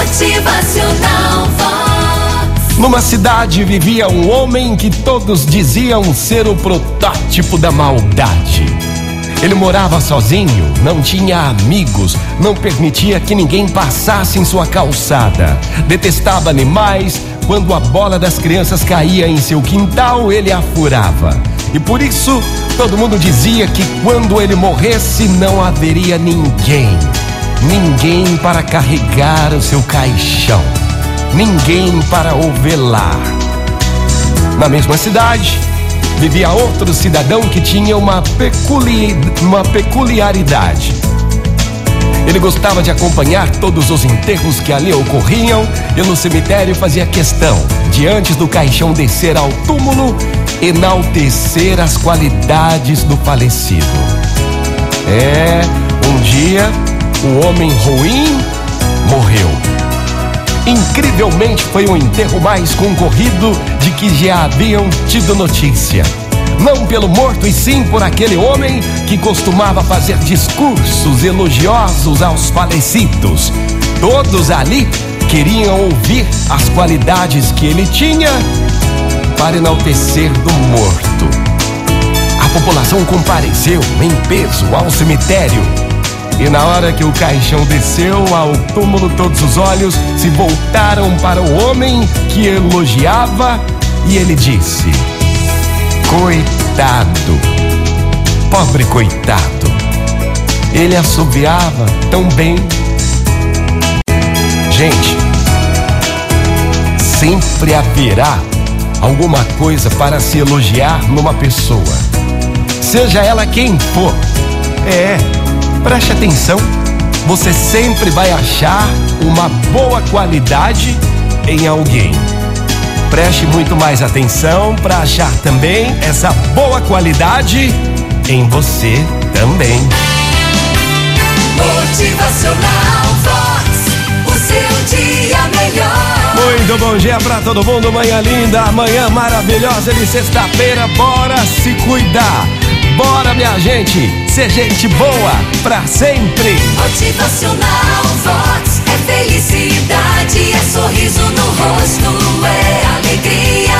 Motivacional Vox. Numa cidade vivia um homem que todos diziam ser o protótipo da maldade. Ele morava sozinho, não tinha amigos, não permitia que ninguém passasse em sua calçada. Detestava animais. Quando a bola das crianças caía em seu quintal, ele a furava. E por isso, todo mundo dizia que quando ele morresse, não haveria ninguém. Ninguém para carregar o seu caixão. Ninguém para o velar. Na mesma cidade, vivia outro cidadão que tinha uma, peculi... uma peculiaridade. Ele gostava de acompanhar todos os enterros que ali ocorriam e no cemitério fazia questão de, antes do caixão descer ao túmulo, enaltecer as qualidades do falecido. É, um dia, o homem ruim morreu. Incrivelmente foi o enterro mais concorrido de que já haviam tido notícia. Não pelo morto, e sim por aquele homem que costumava fazer discursos elogiosos aos falecidos. Todos ali queriam ouvir as qualidades que ele tinha para enaltecer do morto. A população compareceu em peso ao cemitério. E na hora que o caixão desceu ao túmulo, todos os olhos se voltaram para o homem que elogiava e ele disse: Coitado, pobre coitado. Ele assobiava tão bem. Gente, sempre haverá alguma coisa para se elogiar numa pessoa, seja ela quem for. É, preste atenção, você sempre vai achar uma boa qualidade em alguém. Preste muito mais atenção para achar também essa boa qualidade em você também. Motivacional Vox. O seu dia melhor. Muito bom dia pra todo mundo, manhã linda, manhã maravilhosa de sexta-feira, bora se cuidar. Bora, minha gente, ser gente boa pra sempre. Motivacional Vox. É felicidade, é sorriso no rosto, é alegria,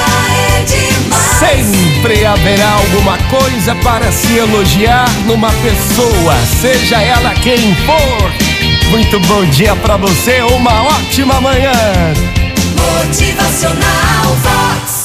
é demais. Sempre haverá alguma coisa para se elogiar numa pessoa, seja ela quem for. Muito bom dia pra você, uma ótima manhã. Motivacional Vox.